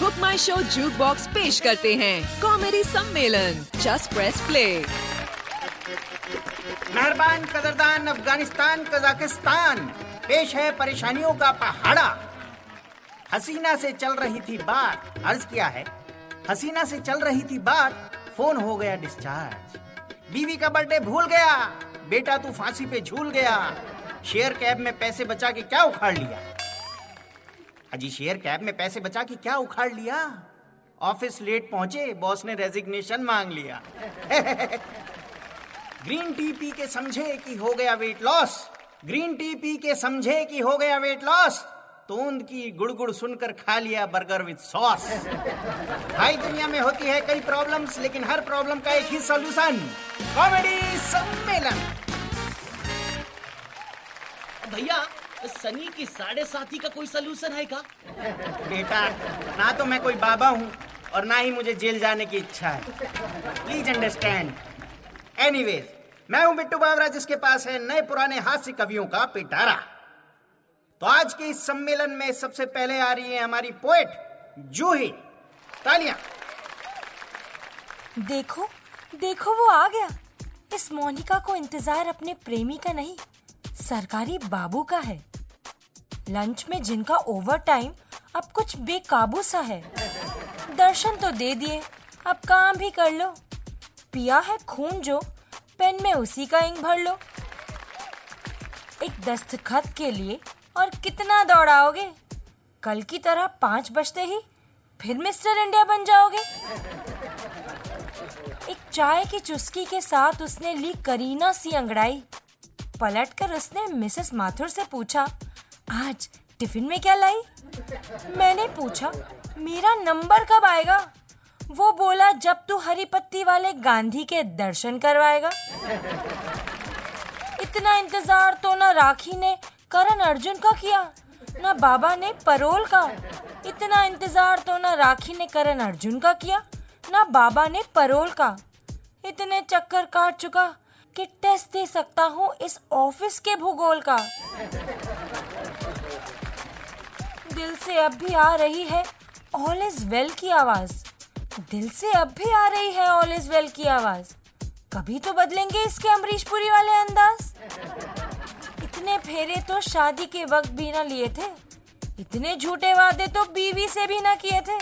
Book माई Show Jukebox पेश करते हैं। कॉमेडी सम्मेलन। जस्ट प्रेस प्ले मेहरबान कदरदान अफ़गानिस्तान, कजाकिस्तान। पेश है परेशानियों का पहाड़ा। हसीना से चल रही थी बात। अर्ज़ किया है। हसीना से चल रही थी बात। फ़ोन हो गया डिस्चार्ज बीवी का बर्थडे भूल गया। बेटा तू फांसी पे झूल गया। शेयर कैब में पैसे बचा के क्या उखाड़ लिया? अजी शेयर कैब में पैसे बचा के क्या उखाड़ लिया? ऑफ़िस लेट पहुँचे बॉस ने रेजिग्नेशन मांग लिया। ग्रीन टी पी के समझे कि हो गया वेट लॉस ग्रीन टी पी के समझे कि हो गया वेट लॉस तोंद की गुड़गुड़ सुनकर खा लिया बर्गर विद सॉस भाई दुनिया में होती है कई प्रॉब्लम्स लेकिन हर प्रॉब्लम का एक ही सॉल्यूशन कॉमेडी सम्मेलन। भैया सनी की साढ़े साथी का कोई सोल्यूशन है का? बेटा ना तो मैं कोई बाबा हूँ और ना ही मुझे जेल जाने की इच्छा है। प्लीज़ अंडरस्टैंड एनीवेज मैं हूँ बिट्टू बाबरा जिसके पास है नए पुराने हास्य कवियों का पिटारा। तो आज के इस सम्मेलन में सबसे पहले आ रही है हमारी पोएट जूही तालियाँ। देखो देखो वो आ गया। इस मोनिका को इंतज़ार अपने प्रेमी का नहीं सरकारी बाबू का है। लंच में जिनका ओवर टाइम अब कुछ बेकाबू सा है। दर्शन तो दे दिए, अब काम भी कर लो। पिया है खून जो, पेन में उसी का इंक भर लो। एक दस्तखत के लिए और कितना दौड़ाओगे? कल की तरह पाँच बजते ही फिर मिस्टर इंडिया बन जाओगे। एक चाय की चुस्की के साथ उसने ली करीना सी अंगड़ाई। पलटकर उसने मिसेस माथुर से पूछा, आज टिफ़िन में क्या लाई? मैंने पूछा, मेरा नंबर कब आएगा? वो बोला, जब तू हरी पत्ती वाले गांधी के दर्शन करवाएगा। इतना इंतज़ार तो ना राखी ने करण अर्जुन का किया, ना बाबा ने परोल का। इतना इंतज़ार तो ना राखी ने करण अर्जुन का किया, ना बाबा ने परोल का। इतने चक्कर काट चुका कि टेस्ट दे सकता हूँ इस ऑफ़िस के भूगोल का। दिल से अब भी आ रही है ऑल इज़ वेल की आवाज़। दिल से अब भी आ रही है ऑल इज़ वेल की आवाज़। कभी तो बदलेंगे इसके अमरीश पुरी वाले अंदाज। इतने फेरे तो शादी के वक्त भी ना लिए थे। इतने झूठे वादे तो बीवी से भी ना किए थे।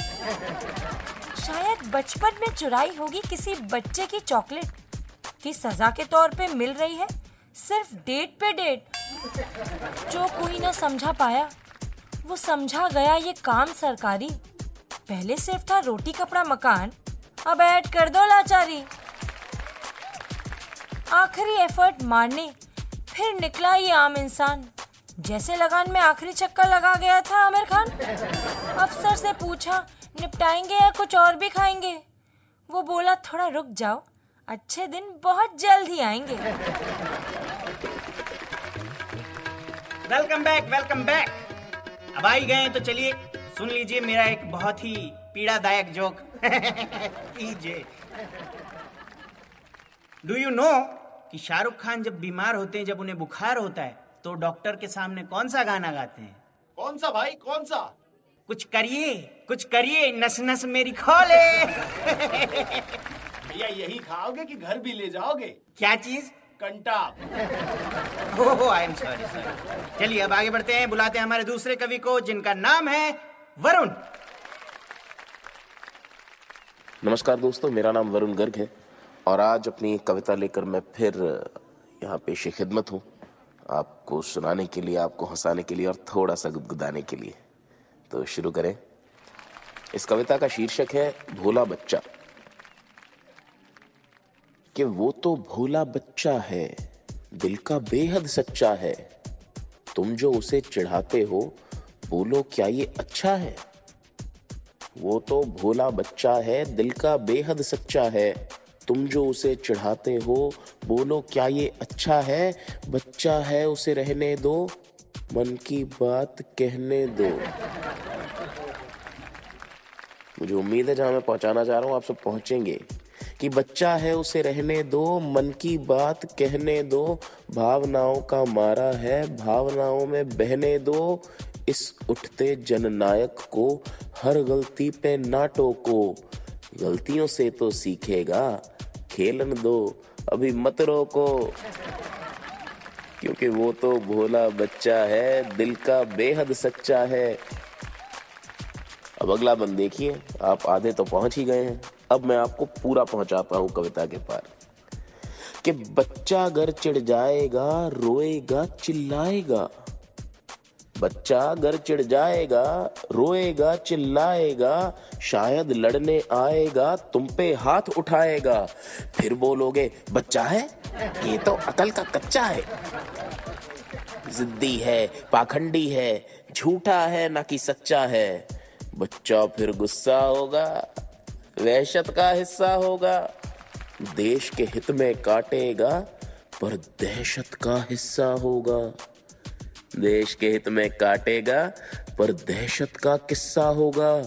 शायद बचपन में चुराई होगी किसी बच्चे की चॉकलेट। की सजा के तौर पे मिल रही है, सिर्फ़ डेट पे डेट। जो कोई ना समझा पाया। वो समझा गया ये काम सरकारी। पहले सिर्फ़ था रोटी कपड़ा मकान, अब ऐड कर दो लाचारी। आखिरी एफर्ट मारने, फिर निकला ये आम इंसान। जैसे लगान में आखिरी चक्कर लगा गया था आमिर खान। अफसर से पूछा, निपटाएँगे या कुछ और भी खाएँगे? वो बोला, थोड़ा रुक जाओ अच्छे दिन बहुत जल्द ही आएँगे। Welcome back welcome back. अब आई गए तो चलिए सुन लीजिए मेरा एक बहुत ही पीड़ादायक जोक। कीजिए। डू यू नो कि शाहरुख खान जब बीमार होते हैं जब उन्हें बुखार होता है तो डॉक्टर के सामने कौन सा गाना गाते हैं? कौन सा भाई कौन सा? कुछ करिए कुछ करिए नस नस मेरी खोले। भैया यही खाओगे कि घर भी ले जाओगे? क्या चीज़? कंटा। Oh I am sorry sorry चलिए अब आगे बढ़ते हैं बुलाते हैं हमारे दूसरे कवि को जिनका नाम है वरुण। नमस्कार दोस्तों मेरा नाम वरुण गर्ग है और आज अपनी कविता लेकर मैं फिर यहाँ पेश खिदमत हूँ आपको सुनाने के लिए आपको हंसाने के लिए और थोड़ा सा गुदगुदाने के लिए। तो शुरू करें। इस कविता का शीर्षक है भोला बच्चा। कि वो तो भोला बच्चा है, दिल का बेहद सच्चा है। तुम जो उसे चिढ़ाते हो, बोलो क्या ये अच्छा है? वो तो भोला बच्चा है, दिल का बेहद सच्चा है। तुम जो उसे चढ़ाते हो, बोलो क्या ये अच्छा है? बच्चा है उसे रहने दो, मन की बात कहने दो। मुझे उम्मीद है जहाँ मैं पहुंचाना चाह रहा हूँ, आप सब पहुँचेंगे। कि बच्चा है उसे रहने दो, मन की बात कहने दो, भावनाओं का मारा है, भावनाओं में बहने दो। इस उठते जननायक को, हर गलती पे ना टोको। गलतियों से तो सीखेगा, खेलन दो, अभी मत रोको। क्योंकि वो तो भोला बच्चा है, दिल का बेहद सच्चा है। अब अगला बंद देखिए, आप आधे तो पहुँच ही गए हैं। अब मैं आपको पूरा पहुंचाता हूँ कविता के पार। कि बच्चा घर चिढ़ जाएगा, रोएगा, चिल्लाएगा। बच्चा घर चिढ़ जाएगा, रोएगा, चिल्लाएगा, शायद लड़ने आएगा, तुम पे हाथ उठाएगा। फिर बोलोगे, बच्चा है? ये तो अकल का कच्चा है। जिद्दी है, पाखंडी है, झूठा है, ना कि सच्चा है। बच्चा फिर गुस्सा होगा। वहशत का हिस्सा होगा। देश के हित में काटेगा, पर दहशत का हिस्सा होगा। देश के हित में काटेगा, पर दहशत का किस्सा होगा।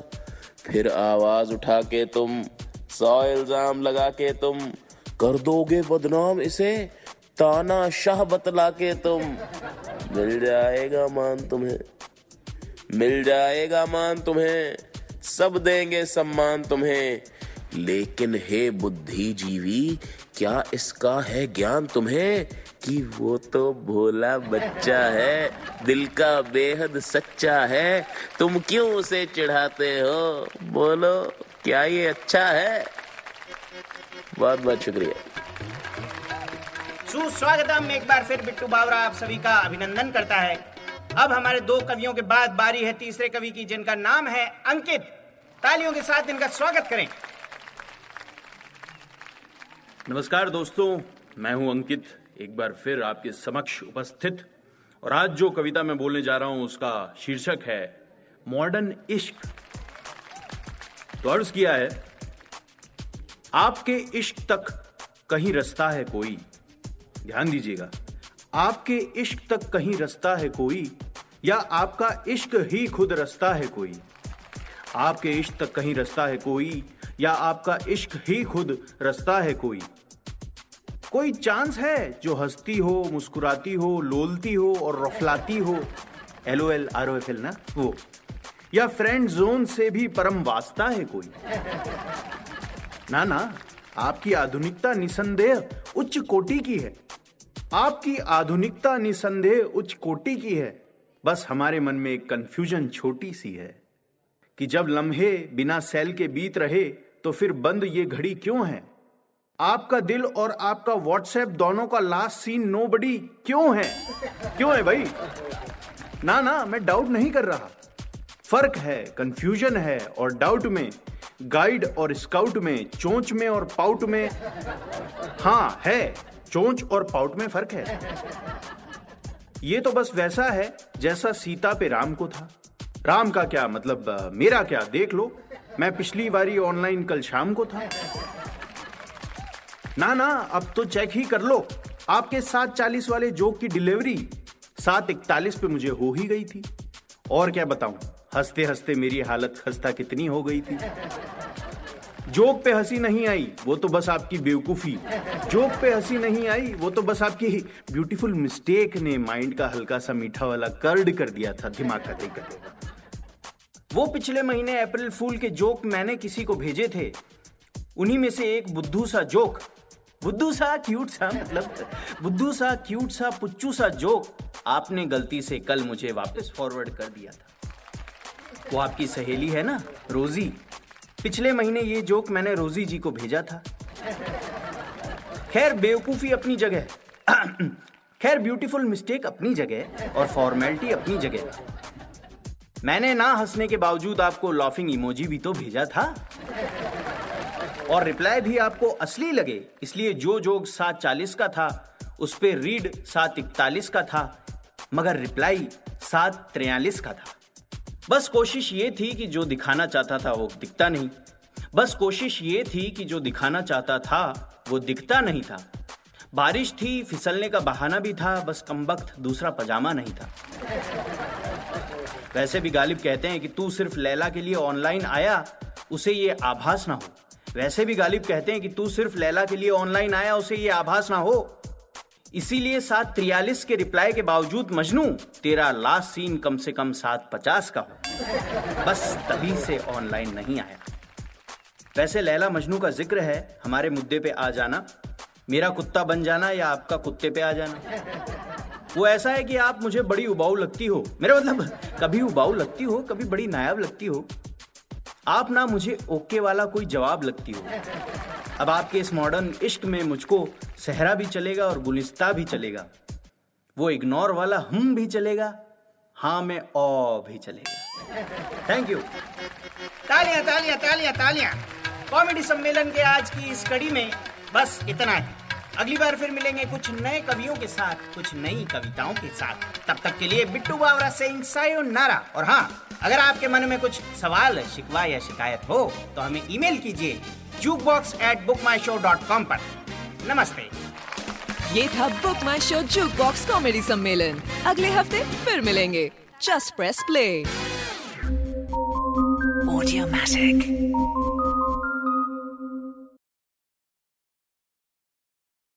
फिर आवाज़ उठा के तुम, सौ इल्ज़ाम लगा के तुम, कर दोगे बदनाम इसे, ताना शाह बतला के तुम। मिल जाएगा मान तुम्हें, मिल जाएगा मान तुम्हें। सब देंगे सम्मान तुम्हें। लेकिन हे बुद्धिजीवी, क्या इसका है ज्ञान तुम्हें? कि वो तो भोला बच्चा है, दिल का बेहद सच्चा है। तुम क्यों उसे चिढ़ाते हो? बोलो, क्या ये अच्छा है? बहुत बहुत शुक्रिया। सुस्वागतम एक बार फिर बिट्टू बावरा आप सभी का अभिनंदन करता है। अब हमारे दो कवियों के बाद बारी है तीसरे कवि की, जिनका नाम है अंकित। तालियों के साथ इनका स्वागत करें। नमस्कार दोस्तों, मैं हूँ अंकित। एक बार फिर आपके समक्ष उपस्थित। और आज जो कविता मैं बोलने जा रहा हूँ, उसका शीर्षक है, मॉडर्न इश्क। तो अर्ज़ किया है, आपके इश्क तक कहीं रास्ता है कोई? ध्यान दीजिएगा, आपके इश्क तक कहीं रास्ता है कोई? या आपका इश्क ही खुद रस्ता है कोई? आपके इश्क तक कहीं रास्ता है कोई? या आपका इश्क ही खुद रास्ता है कोई? कोई चांस है जो हंसती हो, मुस्कुराती हो, लोलती हो और रफलाती हो? L O L R O F L ना? वो। या फ्रेंड जोन से भी परम वास्ता है कोई? ना ना, आपकी आधुनिकता निसंदेह उच्च कोटि की है। आपकी आधुनिकता निसंदेह उच्च कोटि की है। बस हमारे मन में एक कंफ्यूजन छोटी सी है कि जब लम्हे बिना सेल के बीत रहे तो फिर बंद ये घड़ी क्यों है? आपका दिल और आपका व्हाट्सएप दोनों का लास्ट सीन नो बडी क्यों है? क्यों है भाई? ना ना, मैं डाउट नहीं कर रहा। फ़र्क है कंफ्यूजन है और डाउट में गाइड और स्काउट में, चोंच में और पाउट में। हाँ है, चोंच और पाउट में फ़र्क है। ये तो बस वैसा है जैसा सीता पे राम को था। राम का क्या मतलब मेरा क्या? देख लो। मैं पिछली बारी ऑनलाइन कल शाम को था। ना ना, अब तो चेक ही कर लो। आपके सात चालीस वाले जोक की डिलीवरी सात इकतालीस पे मुझे हो ही गई थी। और क्या बताऊँ? हँसते हँसते मेरी हालत खस्ता कितनी हो गई थी। जोक पे हँसी नहीं आई, वो तो बस आपकी बेवकूफ़ी। जोक पे हँसी नहीं आई, वो तो बस आपकी ब्यूटीफुल मिस्टेक ने माइंड का हल्का सा मीठा वाला कर्ड कर दिया था, दिमाग का देकर वो पिछले महीने अप्रैल फूल के जोक मैंने किसी को भेजे थे। उन्हीं में से एक बुद्धू सा जोक। बुद्धू सा क्यूट सा मतलब बुद्धू सा क्यूट सा पुच्चू सा जोक आपने गलती से कल मुझे वापस फॉरवर्ड कर दिया था। वो आपकी सहेली है ना, रोजी? पिछले महीने ये जोक मैंने रोजी जी को भेजा था। खैर, बेवकूफ़ी अपनी जगह। खैर ब्यूटीफुल मिस्टेक अपनी जगह और फॉर्मेलिटी अपनी जगह। मैंने ना हंसने के बावजूद आपको लॉफिंग इमोजी भी तो भेजा था। और रिप्लाई भी आपको असली लगे, इसलिए जो जोक सात चालीस का था, उस पर रीड सात इकतालीस का था, मगर रिप्लाई सात त्रियालीस का था। बस कोशिश ये थी कि जो दिखाना चाहता था वो दिखता नहीं। बस कोशिश ये थी कि जो दिखाना चाहता था वो दिखता नहीं था। बारिश थी, फिसलने का बहाना भी था, बस कम वक्त दूसरा पजामा नहीं था। वैसे भी गालिब कहते हैं कि तू सिर्फ़ लैला के लिए ऑनलाइन आया, उसे ये आभास ना हो। वैसे भी गालिब कहते हैं कि तू सिर्फ़ लैला के लिए ऑनलाइन आया, उसे ये आभास ना हो। इसीलिए सात त्रियालीस के रिप्लाई के बावजूद मजनू, तेरा लास्ट सीन कम से कम सात पचास का हो। बस तभी से ऑनलाइन नहीं आया। वैसे लैला मजनू का ज़िक्र है, हमारे मुद्दे पे आ जाना। मेरा कुत्ता बन जाना या आपका कुत्ते पे आ जाना। वो ऐसा है कि आप मुझे बड़ी उबाऊ लगती हो। मेरा मतलब कभी उबाऊ लगती हो, कभी बड़ी नायाब लगती हो। आप ना मुझे ओके वाला कोई जवाब लगती हो। अब आपके इस मॉडर्न इश्क में मुझको सहरा भी चलेगा और गुलिस्ता भी चलेगा। वो इग्नोर वाला हम भी चलेगा हाँ में ओ भी चलेगा। थैंक यू तालियाँ तालियाँ तालियाँ तालियाँ। कॉमेडी सम्मेलन के आज की इस कड़ी में बस इतना ही। अगली बार फिर मिलेंगे कुछ नए कवियों के साथ कुछ नई कविताओं के साथ। तब तक के लिए बिट्टू बावरा से इंसायो नारा और हाँ अगर आपके मन में कुछ सवाल शिकवा या शिकायत हो तो हमें ईमेल कीजिए Jukebox at Book My Show dot com पर। नमस्ते। ये था Book My Show Jukebox comedy सम्मेलन। अगले हफ़्ते फिर मिलेंगे। Just press play Audiomatic.